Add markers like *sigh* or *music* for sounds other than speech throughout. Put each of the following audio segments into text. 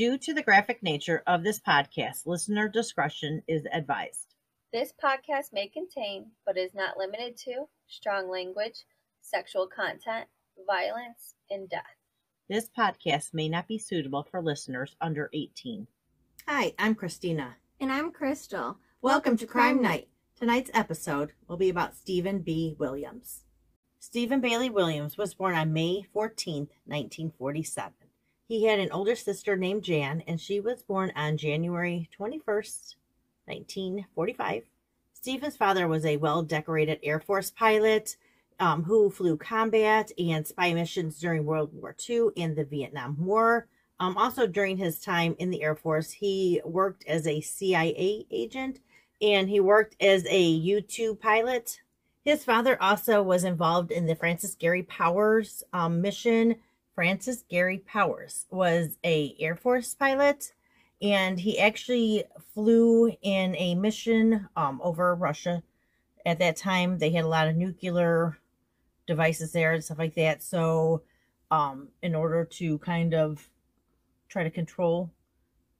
Due to the graphic nature of this podcast, listener discretion is advised. This podcast may contain, but is not limited to, strong language, sexual content, violence, and death. This podcast may not be suitable for listeners under 18. Hi, I'm Christina. And I'm Crystal. Welcome to Crime Night. Tonight's episode will be about Steven B. Williams. Steven Bailey Williams was born on May 14, 1947. He had an older sister named Jan, and she was born on January 21st, 1945. Steven's father was a well decorated Air Force pilot um, who flew combat and spy missions during World War II and the Vietnam War. Um, also, during his time in the Air Force, he worked as a CIA agent and he worked as a U 2 pilot. His father also was involved in the Francis Gary Powers um, mission. Francis Gary Powers was a Air Force pilot and he actually flew in a mission um, over Russia. At that time, they had a lot of nuclear devices there and stuff like that. So, um, in order to kind of try to control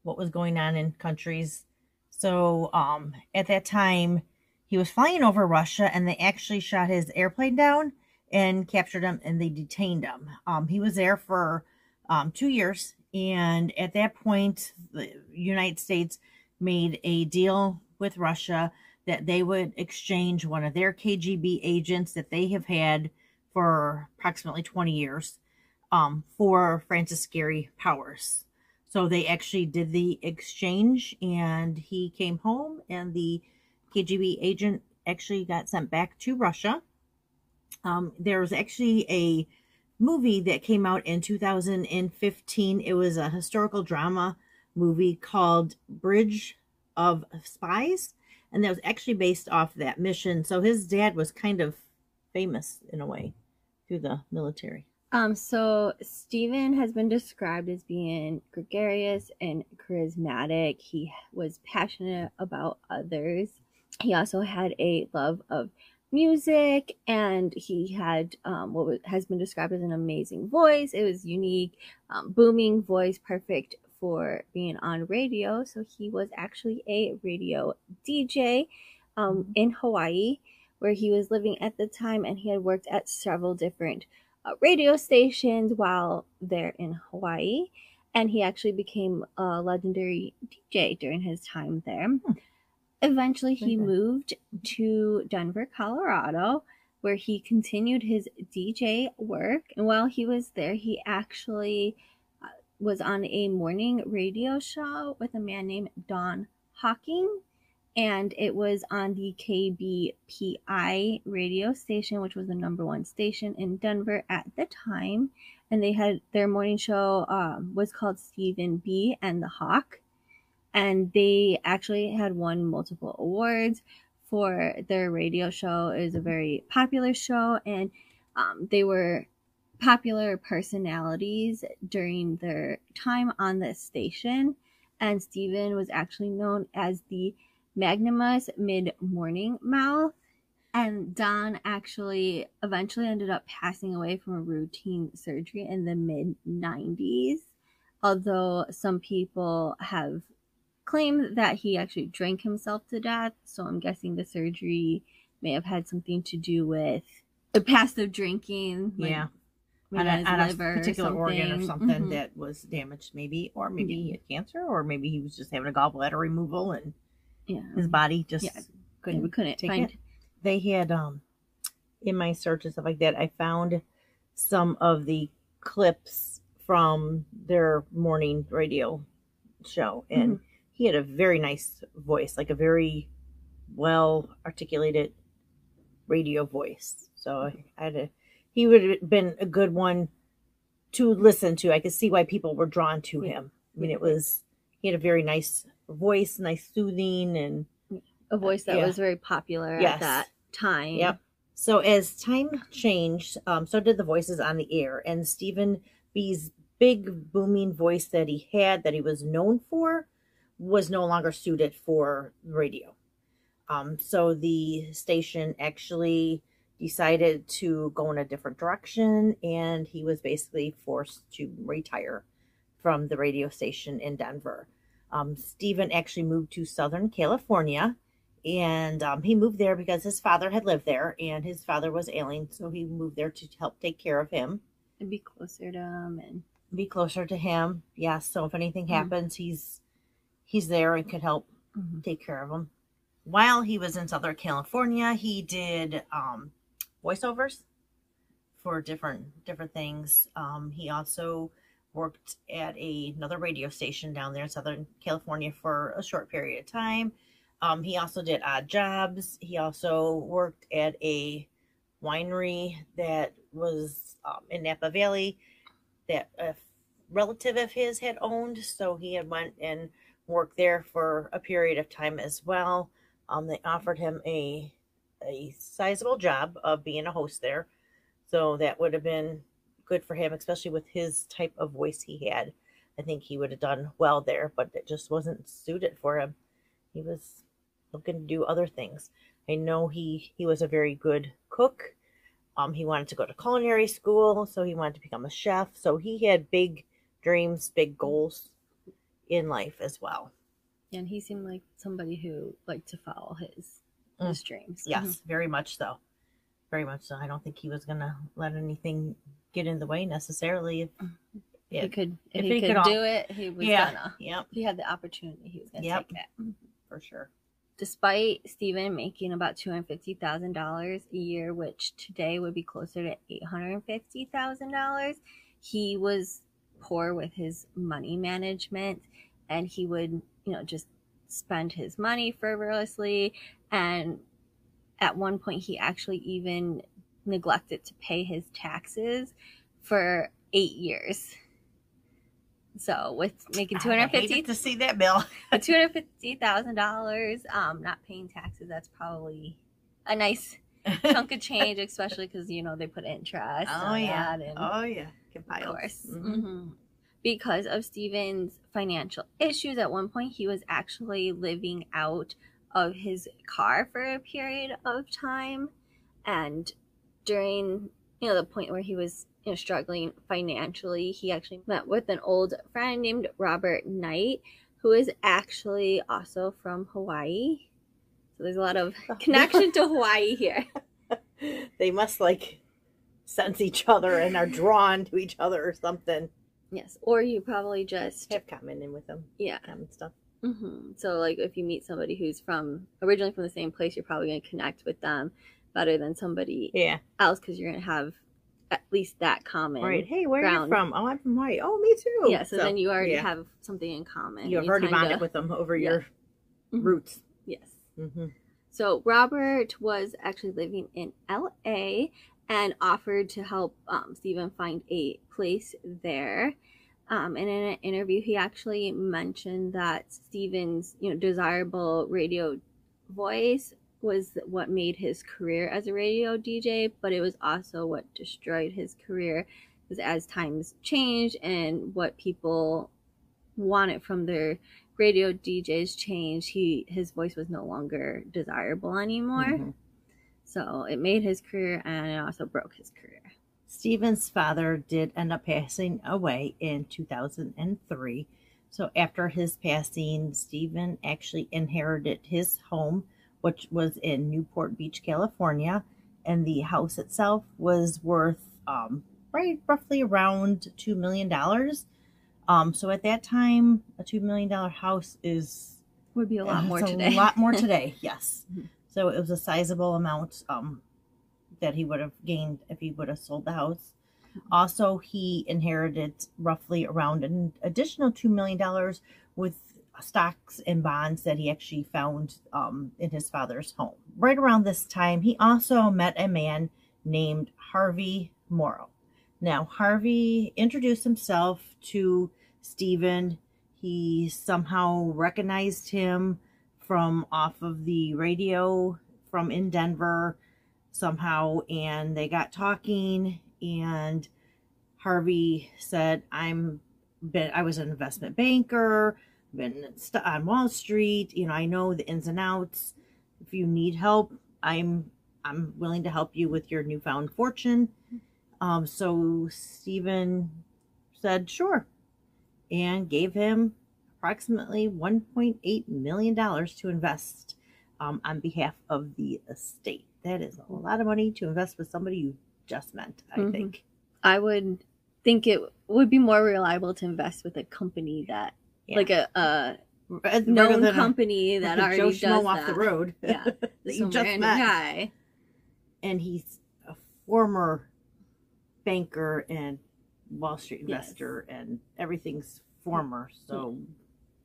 what was going on in countries, so um, at that time, he was flying over Russia, and they actually shot his airplane down and captured him, and they detained him. Um, he was there for um, two years and at that point, the United States made a deal with Russia that they would exchange one of their KGB agents that they have had for approximately 20 years um, for Francis Gary Powers. So they actually did the exchange and he came home and the KGB agent actually got sent back to Russia. Um, there was actually a movie that came out in 2015. It was a historical drama movie called Bridge of Spies, and that was actually based off that mission. So his dad was kind of famous in a way through the military. Um, so Steven has been described as being gregarious and charismatic. He was passionate about others. He also had a love of music and he had um, what has been described as an amazing voice. It was unique um, booming voice perfect for being on radio. So he was actually a radio dj um, mm-hmm. in hawaii where he was living at the time and he had worked at several different uh, radio stations while there in hawaii. And he actually became a legendary dj during his time there. Hmm Eventually, he okay. moved to Denver, Colorado, where he continued his DJ work. And while he was there, he actually uh, was on a morning radio show with a man named Don Hawking. And it was on the KBPI radio station, which was the number one station in Denver at the time. And they had their morning show um, was called Steven B. and the Hawk and they actually had won multiple awards for their radio show. It was a very popular show, and um, they were popular personalities during their time on the station. And Steven was actually known as the magnanimous mid morning mouth. And Don actually eventually ended up passing away from a routine surgery in the mid 90s. Although some people have claim that he actually drank himself to death. So I'm guessing the surgery may have had something to do with the passive drinking. Like yeah. On a, a, particular or organ or something mm-hmm. that was damaged, maybe, or maybe yeah. he had cancer, or maybe he was just having a gallbladder removal and yeah. his body just yeah. couldn't, we couldn't take find. it. They had um in my search and stuff like that, I found some of the clips from their morning radio show, and mm-hmm he had a very nice voice, like a very well articulated radio voice. So I had a, he would have been a good one to listen to. I could see why people were drawn to him. I mean, it was he had a very nice voice, nice soothing, and a voice that yeah. was very popular yes. at that time. Yep. So as time changed, um, so did the voices on the air, and Steven B's big booming voice that he had, that he was known for, was no longer suited for radio. Um, so the station actually decided to go in a different direction, and he was basically forced to retire from the radio station in Denver. Um, Steven actually moved to Southern California and um, he moved there because his father had lived there and his father was ailing. So he moved there to help take care of him And be closer to him and be closer to him. Yes. So if anything Mhm. happens, he's he's there and could help take care of him. While he was in Southern California, he did um, voiceovers for different different things. Um, he also worked at a, another radio station down there in Southern California for a short period of time. Um, he also did odd jobs. He also worked at a winery that was um, in Napa Valley that a relative of his had owned. So he had went and worked there for a period of time as well. Um, they offered him a a sizable job of being a host there, so that would have been good for him, especially with his type of voice he had. I think he would have done well there, but it just wasn't suited for him. He was looking to do other things. I know he he was a very good cook. Um, he wanted to go to culinary school, so he wanted to become a chef. So he had big dreams, big goals in life as well. and he seemed like somebody who liked to follow his mm. his dreams. Yes, mm-hmm. very much so. Very much so. I don't think he was gonna let anything get in the way necessarily. If, Mhm. yeah, He could if, If he, he could, could do it, he was yeah, gonna. yep, If he had the opportunity, he was gonna Yep. take it. Mm-hmm. for sure. Despite Stephen making about two hundred fifty thousand dollars a year, which today would be closer to eight hundred fifty thousand dollars, he was poor with his money management, and he would, you know, just spend his money frivolously. And at one point, he actually even neglected to pay his taxes for eight years. So with making two hundred fifty to see that bill. *laughs* two hundred fifty thousand dollars, um, not paying taxes. That's probably a nice *laughs* chunk of change, especially because you know they put interest. oh yeah, and oh yeah, of Compiles. course, Mhm. hmm because of Steven's financial issues, at one point he was actually living out of his car for a period of time, and during you know the point where he was you know struggling financially, he actually met with an old friend named Robert Knight, who is actually also from Hawaii. So there's a lot of *laughs* connection to Hawaii here. *laughs* they must like sense each other and are drawn to each other or something. Yes, or you probably just Have common in with them, yeah. common stuff. hmm So, like, if you meet somebody who's from originally from the same place, you're probably going to connect with them better than somebody Yeah, else because you're going to have at least that common. right. Hey, where are you from? Oh, I'm from Hawaii. Oh, me too. Yeah. So, then you already yeah. have something in common. you have You already kinda- bonded with them over yeah. your Mhm. roots. Yes. hmm So Robert was actually living in L.A. and offered to help um, Steven find a place there. Um, and in an interview, he actually mentioned that Steven's, you know, desirable radio voice was what made his career as a radio DJ, but it was also what destroyed his career because as times changed and what people wanted from their radio DJs changed, he his voice was no longer desirable anymore. Mhm. So it made his career and it also broke his career. Steven's father did end up passing away in 2003. So after his passing, Steven actually inherited his home, which was in Newport Beach, California, and the house itself was worth um, right roughly around two million dollars. Um, so at that time, a two million dollar house is Would be a lot more it's today. A lot more *laughs* today, yes. Mhm. So it was a sizable amount um, that he would have gained if he would have sold the house. Also, he inherited roughly around an additional $2 million with stocks and bonds that he actually found um, in his father's home. Right around this time, he also met a man named Harvey Morrow. Now, Harvey introduced himself to Steven. He somehow recognized him from off of the radio from in Denver somehow and they got talking and Harvey said I'm been I was an investment banker been on Wall Street you know I know the ins and outs. If you need help I'm I'm willing to help you with your newfound fortune. Um so Steven said sure and gave him approximately $1.8 million to invest um, on behalf of the estate. That is a lot of money to invest with somebody you just met, I Mhm. think. I would think it would be more reliable to invest with a company that, Yeah. like a, a Rather known than a- company that like already Joe does off the road *laughs* Yeah. *laughs* that you just met. guy. and he's a former banker and Wall Street Yes. investor, and everything's former. So,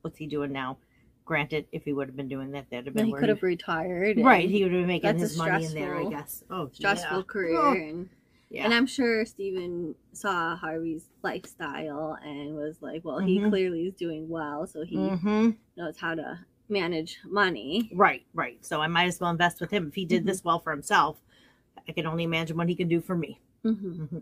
what's he doing now? Granted, if he would have been doing that, that'd have been he could have retired. right. He would have been making his money in there, I guess. Oh, stressful yeah. career. Oh, And yeah. And I'm sure Steven saw Harvey's lifestyle and was like, well, he Mhm. clearly is doing well, so he hmm knows how to manage money. Right, right. So I might as well invest with him if he did Mhm. this well for himself. I can only imagine what he can do for me. Mm-hmm.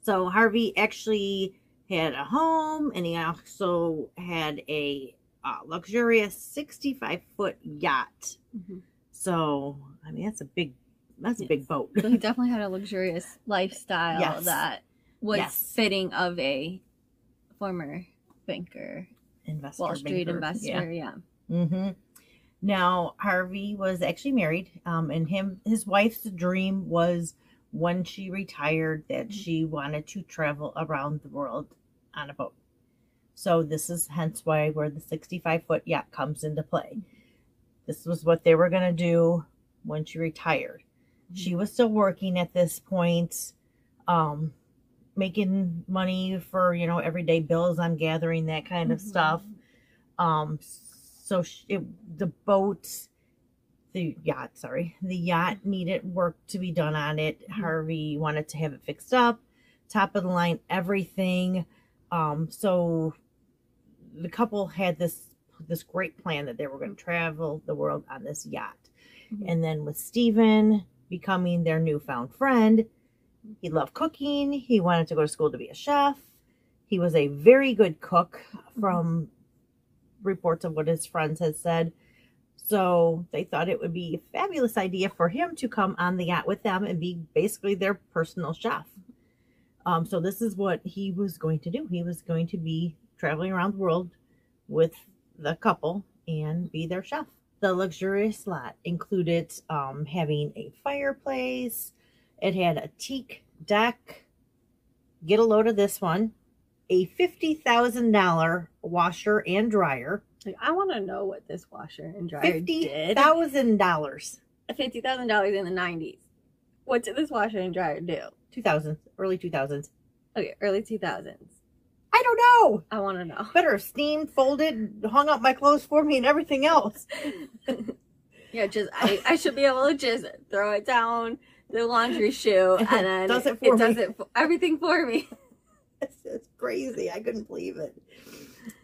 So Harvey actually had a home, and he also had a uh, luxurious 65 foot yacht. Mhm. So I mean, that's a big, that's a big boat. So he *laughs* definitely had a luxurious lifestyle Yes. that was Yes. fitting of a former banker, Investor, Wall Street banker. investor. Yeah. hmm Now Harvey was actually married, um, and him his wife's dream was when she retired that Mhm. she wanted to travel around the world on a boat. So this is hence why where the 65 foot yacht comes into play. This was what they were gonna do when she retired. She was still working at this point, um, making money for you know everyday bills I'm gathering that kind of Mhm. stuff. Um, so sh- it, the boat, the yacht, sorry, the yacht needed work to be done on it. Mhm. Harvey wanted to have it fixed up, top of the line, everything. Um, so the couple had this this great plan that they were going to travel the world on this yacht. Mhm. And then with Steven becoming their newfound friend, he loved cooking. He wanted to go to school to be a chef. He was a very good cook from reports of what his friends had said. So they thought it would be a fabulous idea for him to come on the yacht with them and be basically their personal chef. Um, so this is what he was going to do. He was going to be traveling around the world with the couple and be their chef. The luxurious lot included um, having a fireplace. It had a teak deck. Get a load of this one. A fifty thousand dollar washer and dryer. Like, I want to know what this washer and dryer Fifty did. thousand dollars. Fifty thousand dollars in the nineties. What did this washer and dryer do? Two thousands, early two thousands. Okay, early two thousands. I don't know. I want to know. *laughs* Better have steamed, folded, hung up my clothes for me, and everything else. *laughs* Yeah, just I, I should be able to just throw it down the laundry chute *laughs* and then Does it for it does it for, everything for me. It's, it's crazy. I couldn't believe it.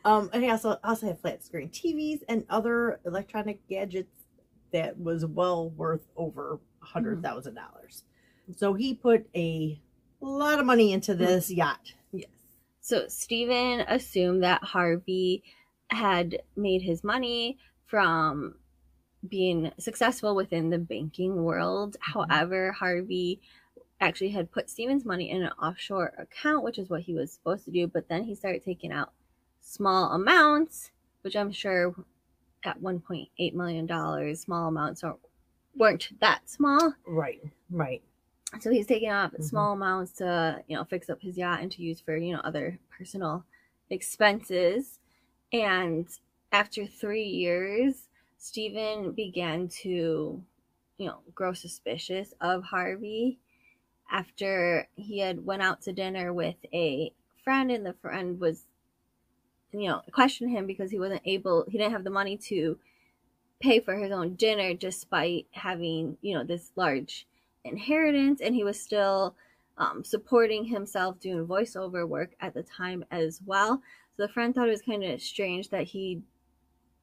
Um, and he also also had flat screen TVs and other electronic gadgets that was well worth over a hundred thousand dollars. So he put a lot of money into hmm. this yacht. Yes. So Steven assumed that Harvey had made his money from being successful within the banking world. Mm-hmm. However, Harvey actually had put Steven's money in an offshore account, which is what he was supposed to do, but then he started taking out small amounts, which I'm sure at $1.8 million, small amounts aren't weren't that small. Right, right. So he's taking out Mhm. small amounts to, you know, fix up his yacht and to use for, you know, other personal expenses. And after three years, Steven began to, you know, grow suspicious of Harvey after he had went out to dinner with a friend and the friend was you know questioned him because he wasn't able he didn't have the money to pay for his own dinner despite having you know this large inheritance and he was still um, supporting himself doing voiceover work at the time as well so the friend thought it was kind of strange that he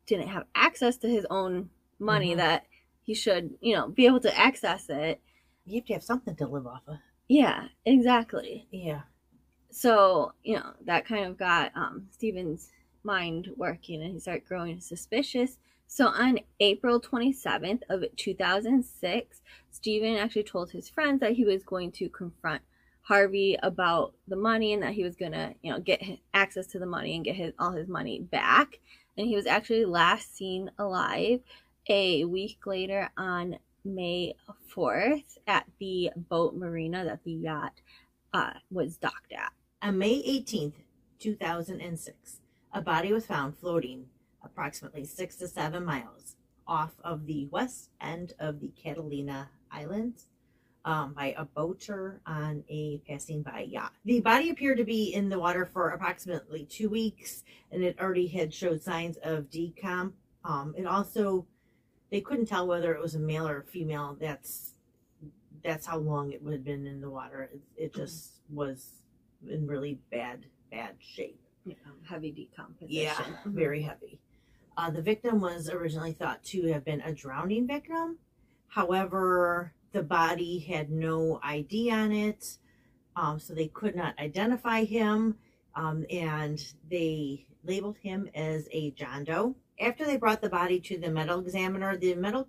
didn't have access to his own money Mhm. that he should you know be able to access it You have to have something to live off of. yeah exactly Yeah. so you know that kind of got um, Steven's mind working, and he started growing suspicious. So on April 27th of 2006, Steven actually told his friends that he was going to confront Harvey about the money and that he was gonna, you know, get access to the money and get his all his money back. And he was actually last seen alive a week later on May 4th at the boat marina that the yacht uh, was docked at. On May 18th, 2006, a body was found floating approximately six to seven miles off of the west end of the Catalina Islands um, by a boater on a passing by yacht. The body appeared to be in the water for approximately two weeks and it already had showed signs of decomp. Um, it also, they couldn't tell whether it was a male or a female. That's that's how long it would have been in the water. It, it just was in really bad, bad shape. Yeah, heavy decomposition. Yeah, very heavy. Uh, the victim was originally thought to have been a drowning victim. However, the body had no ID on it, um, so they could not identify him, um, and they labeled him as a John Doe. After they brought the body to the medical examiner, the medical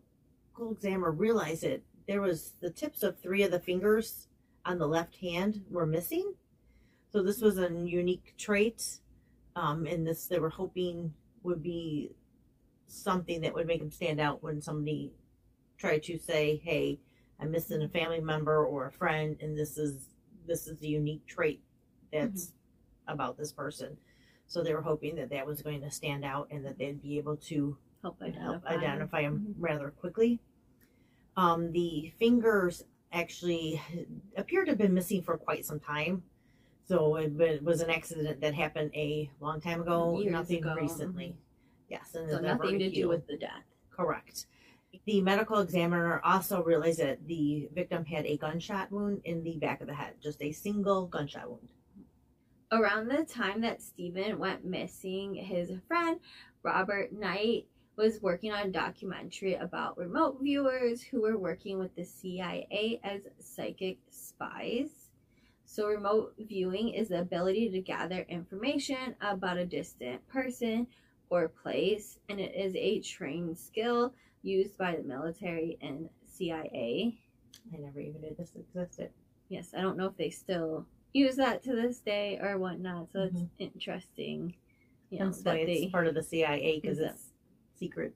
examiner realized that there was the tips of three of the fingers on the left hand were missing. So this was a unique trait, um, and this they were hoping would be something that would make them stand out when somebody tried to say, "Hey, I'm missing a family member or a friend, and this is this is the unique trait that's mm-hmm. about this person." So they were hoping that that was going to stand out and that they'd be able to help identify, help identify him mm-hmm. rather quickly. Um, the fingers actually appeared to have been missing for quite some time. So it, was an accident that happened a long time ago, Years nothing ago. recently. Yes, and so nothing to do with the death. Correct. The medical examiner also realized that the victim had a gunshot wound in the back of the head, just a single gunshot wound. Around the time that Steven went missing, his friend Robert Knight was working on a documentary about remote viewers who were working with the CIA as psychic spies. So, remote viewing is the ability to gather information about a distant person or place, and it is a trained skill used by the military and CIA. I never even knew this existed. Yes, I don't know if they still use that to this day or whatnot. So mm-hmm. it's interesting. You know, That's that why it's part of the CIA because it's secret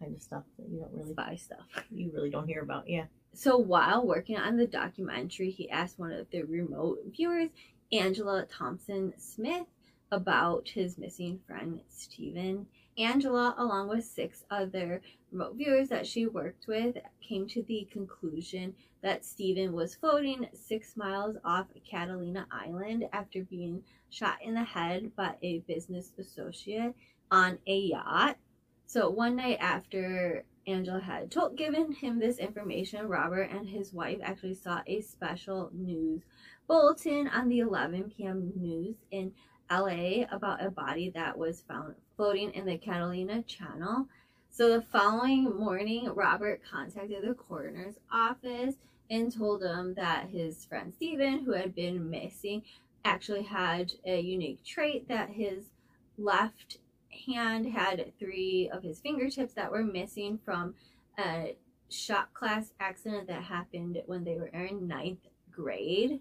kind of stuff that you don't really spy stuff. You really don't hear about, yeah. So while working on the documentary, he asked one of the remote viewers, Angela Thompson Smith, about his missing friend Steven. Angela, along with six other remote viewers that she worked with, came to the conclusion that Steven was floating six miles off Catalina Island after being shot in the head by a business associate on a yacht. So one night after Angela had told given him this information, Robert and his wife actually saw a special news bulletin on the 11 p.m. news in LA about a body that was found floating in the Catalina Channel. So the following morning, Robert contacted the coroner's office and told them that his friend Steven, who had been missing, actually had a unique trait that his left hand had three of his fingertips that were missing from a shop class accident that happened when they were in ninth grade.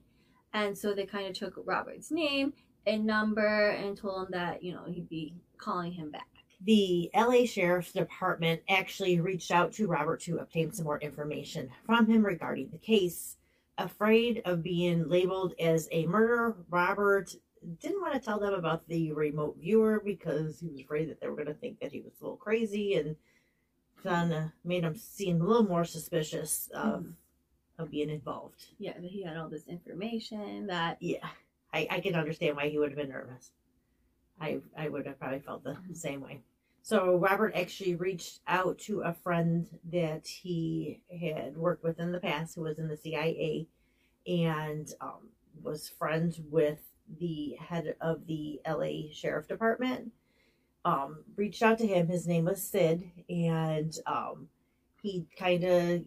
And so they kind of took Robert's name and number and told him that, you know, he'd be calling him back. The LA Sheriff's Department actually reached out to Robert to obtain some more information from him regarding the case. Afraid of being labeled as a murderer, Robert didn't want to tell them about the remote viewer because he was afraid that they were going to think that he was a little crazy and kind of made him seem a little more suspicious of mm. of being involved. Yeah, that he had all this information that yeah, I I can understand why he would have been nervous. I I would have probably felt the same way. So Robert actually reached out to a friend that he had worked with in the past who was in the CIA and um, was friends with the head of the LA Sheriff Department, um, reached out to him. His name was Sid, and um, he kind of,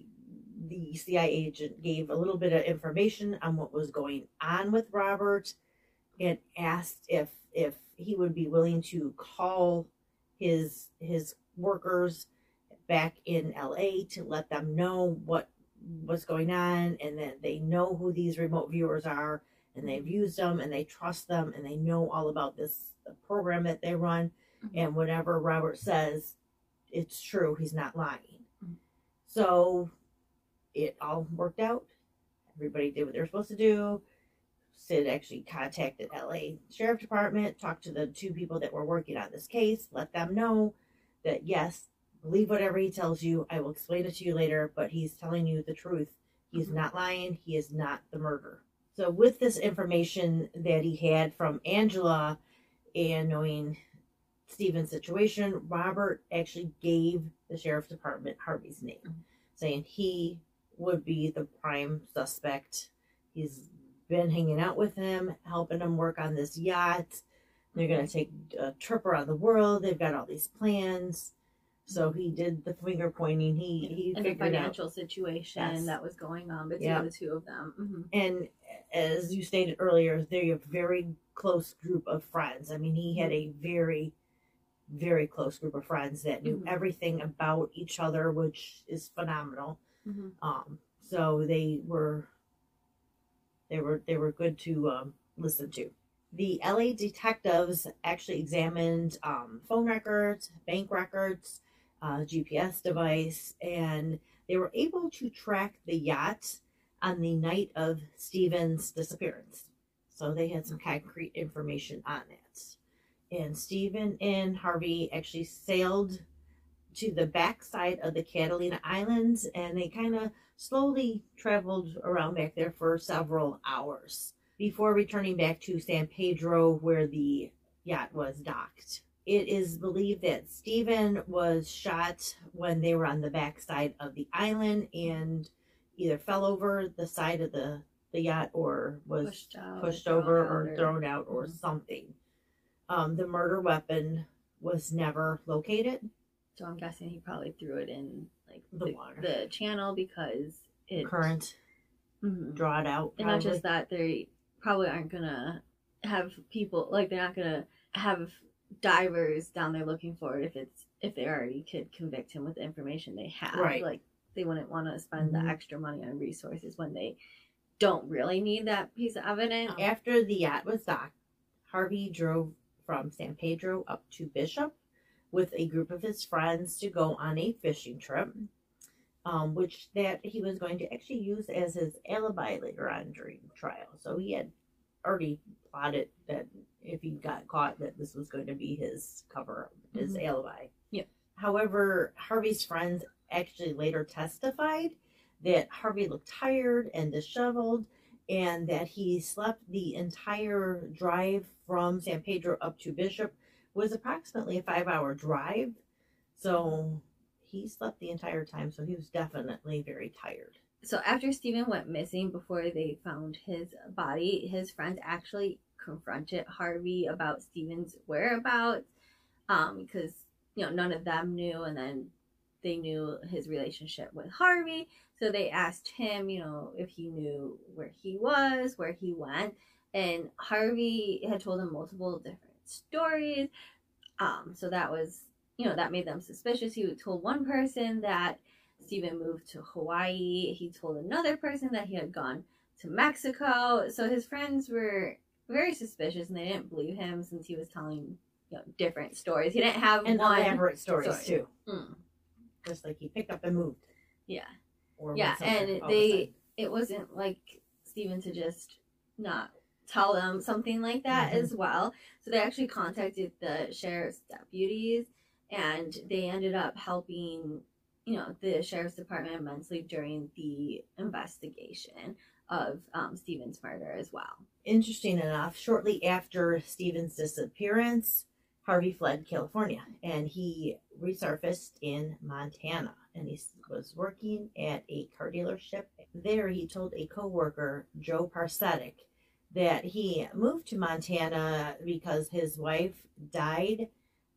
the CIA agent gave a little bit of information on what was going on with Robert and asked if if he would be willing to call his his workers back in LA to let them know what what's going on and that they know who these remote viewers are and they've used them and they trust them and they know all about this program that they run Mhm. and whatever Robert says it's true he's not lying Mhm. so it all worked out. Everybody did what they were supposed to do. Sid actually contacted LA Sheriff Department talked to the two people that were working on this case let them know that yes believe whatever he tells you. I will explain it to you later but he's telling you the truth. He's Mhm. not lying. He is not the murderer. So with this information that he had from Angela and knowing Steven's situation, Robert actually gave the sheriff's department Harvey's name, Mhm. saying he would be the prime suspect. He's been hanging out with him, helping him work on this yacht. They're going to take a trip around the world. They've got all these plans. So he did the finger pointing. He he and the figured out financial situation Yes. that was going on between Yeah. the two of them. Mhm. and as you stated earlier, they're a very close group of friends. I mean, he had a very, very close group of friends that knew Mhm. everything about each other, which is phenomenal. Mhm. Um, so they were, they were, they were good to um, listen to. The LA detectives actually examined um, phone records, bank records, uh, GPS device, and they were able to track the yacht on the night of Steven's disappearance. So they had some concrete information on that. And Steven and Harvey actually sailed to the backside of the Catalina Islands and they kind of slowly traveled around back there for several hours before returning back to San Pedro where the yacht was docked. It is believed that Steven was shot when they were on the backside of the island and either fell over the side of the, the yacht or was Pushed out, pushed over out, or thrown out or Mhm. something. Um, the murder weapon was never located. So I'm guessing he probably threw it in like The the, water. the channel because it Current, Mhm. draw it out. And not just that, they probably aren't gonna have people like they're not gonna have divers down there looking for it if it's if they already could convict him with the information they have. Right. Like they wouldn't want to spend Mhm. the extra money on resources when they don't really need that piece of evidence. After the yacht was docked, Harvey drove from San Pedro up to Bishop with a group of his friends to go on a fishing trip, um, which that he was going to actually use as his alibi later on during trial. So he had already plotted that if he got caught, that this was going to be his cover, his Mhm. alibi. Yep. However, Harvey's friends actually later testified that Harvey looked tired and disheveled and that he slept the entire drive from San Pedro up to Bishop was approximately a five hour drive. So he slept the entire time, so he was definitely very tired. so after Steven went missing before they found his body, his friends actually confronted Harvey about Steven's whereabouts um, because you know none of them knew, and then they knew his relationship with Harvey, so they asked him, you know, if he knew where he was, where he went, and Harvey had told them multiple different stories. Um, so that was, you know, that made them suspicious. He told one person that Steven moved to Hawaii. He told another person that he had gone to Mexico. So his friends were very suspicious and they didn't believe him since he was telling you know, different stories. He didn't have And one. elaborate stories story. too. Mm, Just like he picked up and moved. yeah. Or Yeah, and all of a they it wasn't like Steven to just not tell them something like that Mhm. as well. So they actually contacted the sheriff's deputies and they ended up helping, you know, the sheriff's department immensely during the investigation of um, Steven's murder as well. Interesting enough, shortly after Steven's disappearance, Harvey fled California and he resurfaced in Montana and he was working at a car dealership. There, he told a coworker, Joe Parsetic, that he moved to Montana because his wife died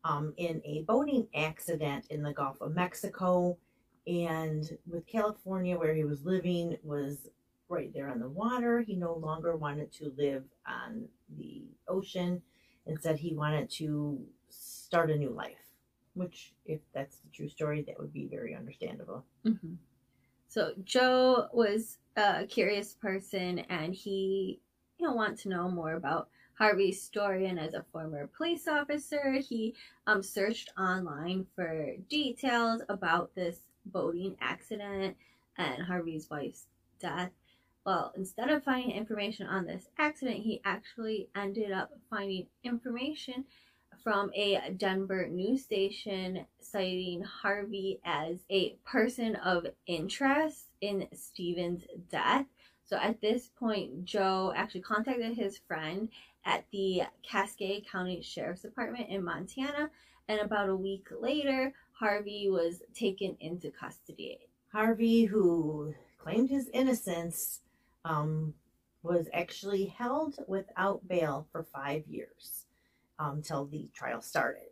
um, in a boating accident in the Gulf of Mexico. And with California, where he was living, was right there on the water. He no longer wanted to live on the ocean and said he wanted to start a new life. Which, if that's the true story, that would be very understandable. Mm-hmm. So Joe was a curious person and he, you know, wanted to know more about Harvey's story. And as a former police officer, he um, searched online for details about this boating accident and Harvey's wife's death. Well, instead of finding information on this accident, he actually ended up finding information from a Denver news station citing Harvey as a person of interest in Steven's death. So at this point, Joe actually contacted his friend at the Cascade County Sheriff's Department in Montana, and about a week later, Harvey was taken into custody. Harvey, who claimed his innocence, um, was actually held without bail for five years until um, the trial started.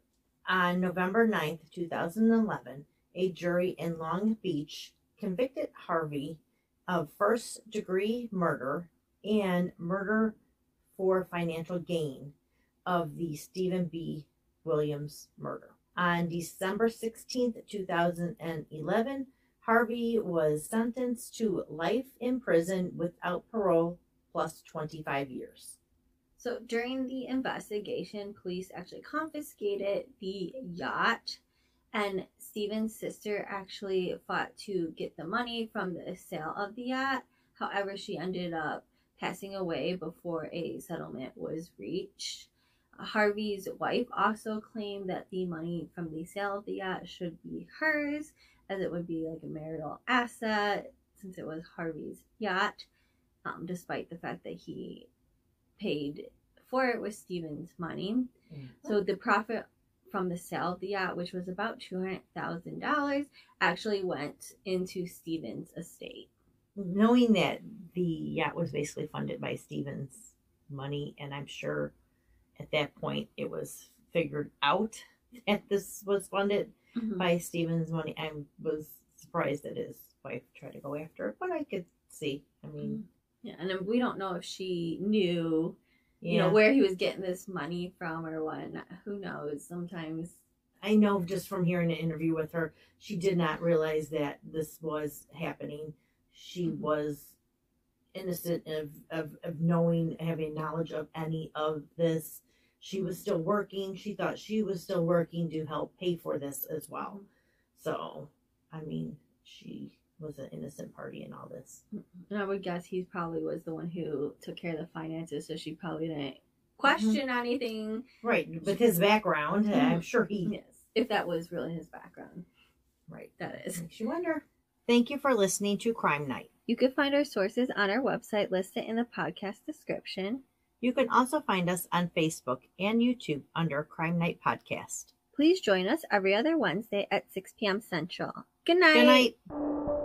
On November 9th, 2011, a jury in Long Beach convicted Harvey of first degree murder and murder for financial gain of the Steven B. Williams murder. On December 16th, 2011, Harvey was sentenced to life in prison without parole plus 25 years. So during the investigation, police actually confiscated the yacht, and Steven's sister actually fought to get the money from the sale of the yacht. However, she ended up passing away before a settlement was reached. Harvey's wife also claimed that the money from the sale of the yacht should be hers, as it would be like a marital asset since it was Harvey's yacht, um, despite the fact that he paid for it with Steven's money. Mm-hmm. So the profit from the sale of the yacht, which was about $200,000, actually went into Steven's estate. Knowing that the yacht was basically funded by Steven's money, and I'm sure at that point it was figured out *laughs* that this was funded mm-hmm. by Steven's money, I was surprised that his wife tried to go after it, but I could see. I mean, yeah, and we don't know if she knew yeah. you know where he was getting this money from or what who knows sometimes i know just from hearing an interview with her she did not realize that this was happening she mm-hmm. was innocent of, of of knowing having knowledge of any of this she was still working she thought she was still working to help pay for this as well mm-hmm. so i mean she was an innocent party in all this. And I would guess he probably was the one who took care of the finances, so she probably didn't question mm-hmm. anything. Right, with his background, mm-hmm. I'm sure he. Yes, if that was really his background. Right. That is. Makes you wonder. Thank you for listening to Crime Night. You can find our sources on our website listed in the podcast description. You can also find us on Facebook and YouTube under Crime Night Podcast. Please join us every other Wednesday at 6 p.m. Central. Good night. Good night.